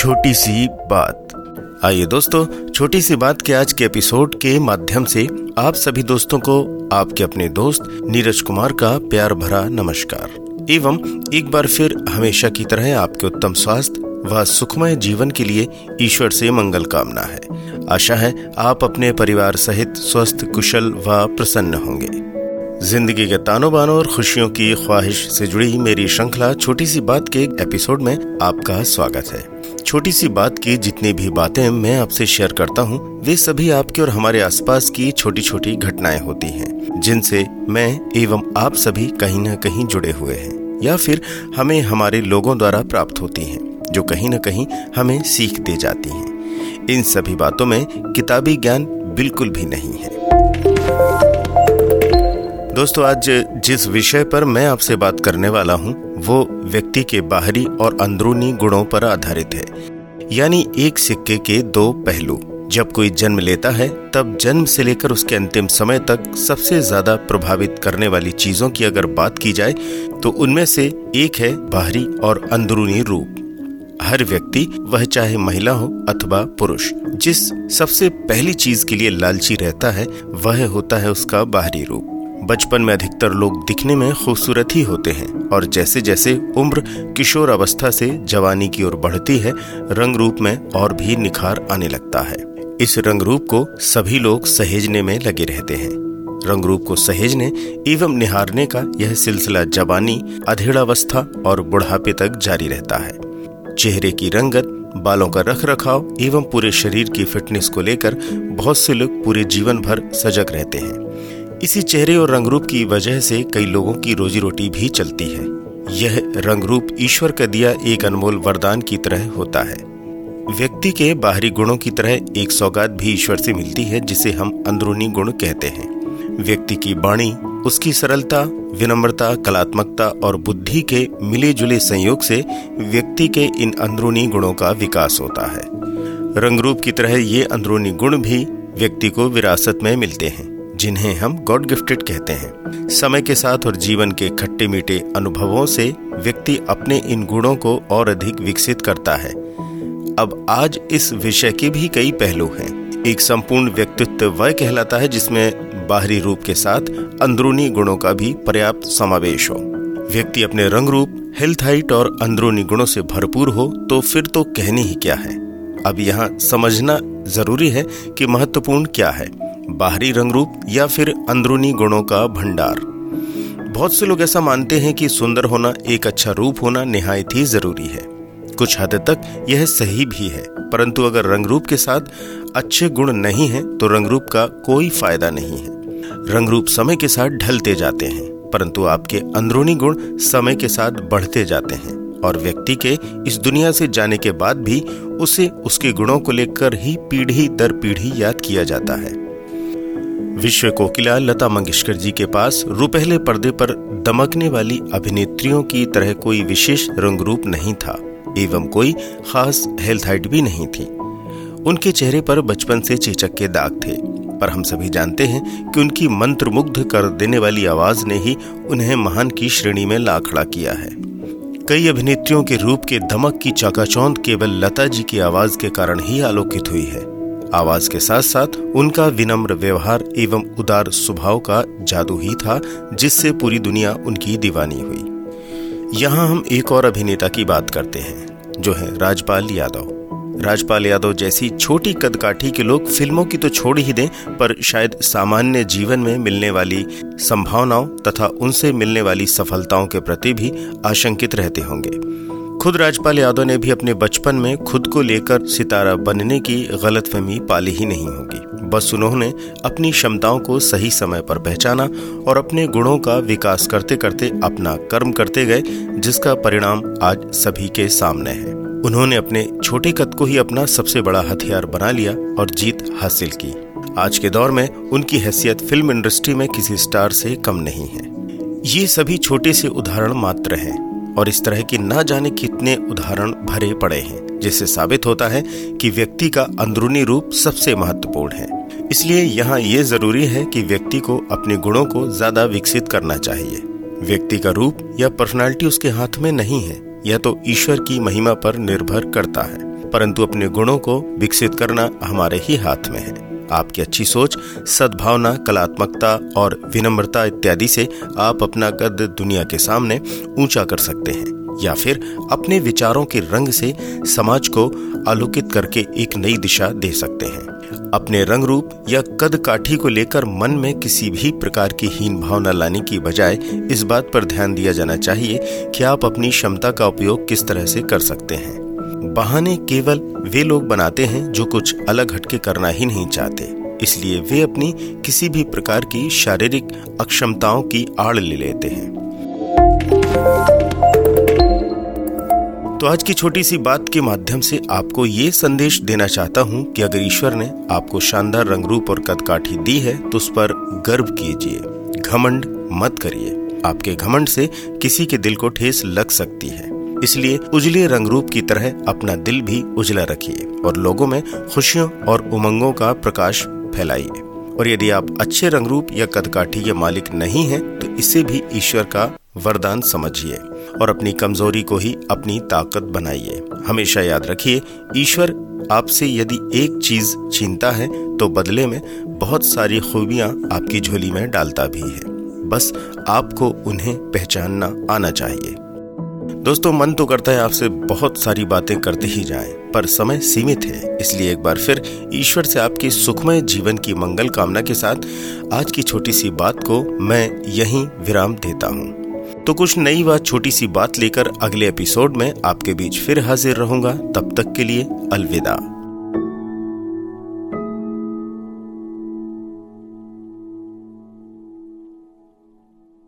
छोटी सी बात। आइए दोस्तों, छोटी सी बात के आज के एपिसोड के माध्यम से आप सभी दोस्तों को आपके अपने दोस्त नीरज कुमार का प्यार भरा नमस्कार। एवं एक बार फिर हमेशा की तरह आपके उत्तम स्वास्थ्य व सुखमय जीवन के लिए ईश्वर से मंगल कामना है। आशा है आप अपने परिवार सहित स्वस्थ, कुशल व प्रसन्न होंगे। ज़िंदगी के तानों बानों और खुशियों की ख्वाहिश से जुड़ी मेरी श्रृंखला छोटी सी बात के एपिसोड में आपका स्वागत है। छोटी सी बात की जितनी भी बातें मैं आपसे शेयर करता हूँ, वे सभी आपके और हमारे आसपास की छोटी छोटी घटनाएँ होती हैं, जिनसे मैं एवं आप सभी कहीं न कहीं जुड़े हुए हैं, या फिर हमें हमारे लोगों द्वारा प्राप्त होती हैं, जो कहीं न कहीं हमें सीख दे जाती हैं। इन सभी बातों में किताबी ज्ञान बिल्कुल भी नहीं है। दोस्तों, आज जिस विषय पर मैं आपसे बात करने वाला हूँ वो व्यक्ति के बाहरी और अंदरूनी गुणों पर आधारित है। यानी एक सिक्के के दो पहलू। जब कोई जन्म लेता है, तब जन्म से लेकर उसके अंतिम समय तक सबसे ज़्यादा प्रभावित करने वाली चीज़ों की अगर बात की जाए तो उनमें से एक है बाहरी और अंदरूनी रूप। हर व्यक्ति, वह चाहे महिला हो अथवा पुरुष, जिस सबसे पहली चीज़ के लिए लालची रहता है, वह होता है उसका बाहरी रूप। बचपन में अधिकतर लोग दिखने में खूबसूरत ही होते हैं और जैसे जैसे उम्र किशोर अवस्था से जवानी की ओर बढ़ती है रंग रूप में और भी निखार आने लगता है। इस रंग रूप को सभी लोग सहेजने में लगे रहते हैं। रंग रूप को सहेजने एवं निहारने का यह सिलसिला जवानी, अधेड़ावस्था और बुढ़ापे तक जारी रहता है। चेहरे की रंगत, बालों का रख रखाव एवं पूरे शरीर की फिटनेस को लेकर बहुत से लोग पूरे जीवन भर सजग रहते हैं। इसी चेहरे और रंग रूप की वजह से कई लोगों की रोजी रोटी भी चलती है। यह रंग रूप ईश्वर का दिया एक अनमोल वरदान की तरह होता है। व्यक्ति के बाहरी गुणों की तरह एक सौगात भी ईश्वर से मिलती है, जिसे हम अंदरूनी गुण कहते हैं। व्यक्ति की वाणी, उसकी सरलता, विनम्रता, कलात्मकता और बुद्धि के मिले जुले संयोग से व्यक्ति के इन अंदरूनी गुणों का विकास होता है। रंग रूप की तरह ये अंदरूनी गुण भी व्यक्ति को विरासत में मिलते हैं। जिन्हें हम गॉड गिफ्टेड कहते हैं। समय के साथ और जीवन के खट्टे मीठे अनुभवों से व्यक्ति अपने इन गुणों को और अधिक विकसित करता है। अब आज इस विषय के भी कई पहलू हैं। एक संपूर्ण व्यक्तित्व वह कहलाता है जिसमें बाहरी रूप के साथ अंदरूनी गुणों का भी पर्याप्त समावेश हो। व्यक्ति अपने रंग रूप हेल्थ हाइट और अंदरूनी गुणों से भरपूर हो तो फिर तो कहने ही क्या है? अब यहाँ समझना ज़रूरी है कि महत्वपूर्ण क्या है। बाहरी रंग रूप या फिर अंदरूनी गुणों का भंडार। बहुत से लोग ऐसा मानते हैं कि सुंदर होना एक अच्छा रूप होना निहायत ही ज़रूरी है। कुछ हद तक यह सही भी है, परंतु अगर रंग रूप के साथ अच्छे गुण नहीं है तो रंग रूप का कोई फ़ायदा नहीं है। रंग रूप समय के साथ ढलते जाते हैं, परंतु आपके अंदरूनी गुण समय के साथ बढ़ते जाते हैं, और व्यक्ति के इस दुनिया से जाने के बाद भी उसे उसके गुणों को लेकर ही पीढ़ी दर पीढ़ी याद किया जाता है। विश्व कोकिला लता मंगेशकर जी के पास रुपहले पर्दे पर दमकने वाली अभिनेत्रियों की तरह कोई विशेष रंग रूप नहीं था, एवं कोई खास हेल्थ हाइट भी नहीं थी। उनके चेहरे पर बचपन से चेचक के दाग थे, पर हम सभी जानते हैं कि उनकी मंत्र मुग्ध कर देने वाली आवाज़ ने ही उन्हें महान की श्रेणी में ला खड़ा किया है। कई अभिनेत्रियों के रूप के धमक की चाकाचौंध केवल लता जी की आवाज़ के कारण ही आलोकित हुई है। आवाज़ के साथ साथ उनका विनम्र व्यवहार एवं उदार स्वभाव का जादू ही था, जिससे पूरी दुनिया उनकी दीवानी हुई। यहाँ हम एक और अभिनेता की बात करते हैं, जो है राजपाल यादव। राजपाल यादव जैसी छोटी कदकाठी के लोग फ़िल्मों की तो छोड़ ही दें, पर शायद सामान्य जीवन में मिलने वाली संभावनाओं तथा उनसे मिलने वाली सफलताओं के प्रति भी आशंकित रहते होंगे। खुद राजपाल यादव ने भी अपने बचपन में खुद को लेकर सितारा बनने की गलतफहमी पाली ही नहीं होगी। बस उन्होंने अपनी क्षमताओं को सही समय पर पहचाना और अपने गुणों का विकास करते करते अपना कर्म करते गए, जिसका परिणाम आज सभी के सामने है। उन्होंने अपने छोटे कद को ही अपना सबसे बड़ा हथियार बना लिया और जीत हासिल की। आज के दौर में उनकी हैसियत फ़िल्म इंडस्ट्री में किसी स्टार से कम नहीं है। ये सभी छोटे से उदाहरण मात्र हैं। और इस तरह के न जाने कितने उदाहरण भरे पड़े हैं, जिससे साबित होता है कि व्यक्ति का अंदरूनी रूप सबसे महत्वपूर्ण है। इसलिए यहाँ ये ज़रूरी है कि व्यक्ति को अपने गुणों को ज़्यादा विकसित करना चाहिए। व्यक्ति का रूप या पर्सनालिटी उसके हाथ में नहीं है, यह तो ईश्वर की महिमा पर निर्भर करता है, परंतु अपने गुणों को विकसित करना हमारे ही हाथ में है। आपकी अच्छी सोच, सद्भावना, कलात्मकता और विनम्रता इत्यादि से आप अपना कद दुनिया के सामने ऊँचा कर सकते हैं, या फिर अपने विचारों के रंग से समाज को आलोकित करके एक नई दिशा दे सकते हैं। अपने रंग रूप या कद काठी को लेकर मन में किसी भी प्रकार की हीन भावना लाने की बजाय इस बात पर ध्यान दिया जाना चाहिए कि आप अपनी क्षमता का उपयोग किस तरह से कर सकते हैं। बहाने केवल वे लोग बनाते हैं जो कुछ अलग हटके करना ही नहीं चाहते। इसलिए वे अपनी किसी भी प्रकार की शारीरिक अक्षमताओं की आड़ ले लेते हैं। तो आज की छोटी सी बात के माध्यम से आपको ये संदेश देना चाहता हूँ कि अगर ईश्वर ने आपको शानदार रंग रूप और कदकाठी दी है तो उस पर गर्व कीजिए। घमंड मत करिए। आपके घमंड से किसी के दिल को ठेस लग सकती है। इसलिए उजले रंग रूप की तरह अपना दिल भी उजला रखिए और लोगों में खुशियों और उमंगों का प्रकाश फैलाइए। और यदि आप अच्छे रंग रूप या कदकाठी के मालिक नहीं हैं तो इसे भी ईश्वर का वरदान समझिए और अपनी कमज़ोरी को ही अपनी ताकत बनाइए। हमेशा याद रखिए, ईश्वर आपसे यदि एक चीज़ छीनता है तो बदले में बहुत सारी खूबियाँ आपकी झोली में डालता भी है। बस आपको उन्हें पहचानना आना चाहिए। दोस्तों मन तो करता है आपसे बहुत सारी बातें करते ही जाएँ, पर समय सीमित है इसलिए एक बार फिर ईश्वर से आपके सुखमय जीवन की मंगल कामना के साथ आज की छोटी सी बात को मैं यहीं विराम देता हूँ। तो कुछ नई व छोटी सी बात लेकर अगले एपिसोड में आपके बीच फिर हाजिर रहूँगा तब तक के लिए अलविदा।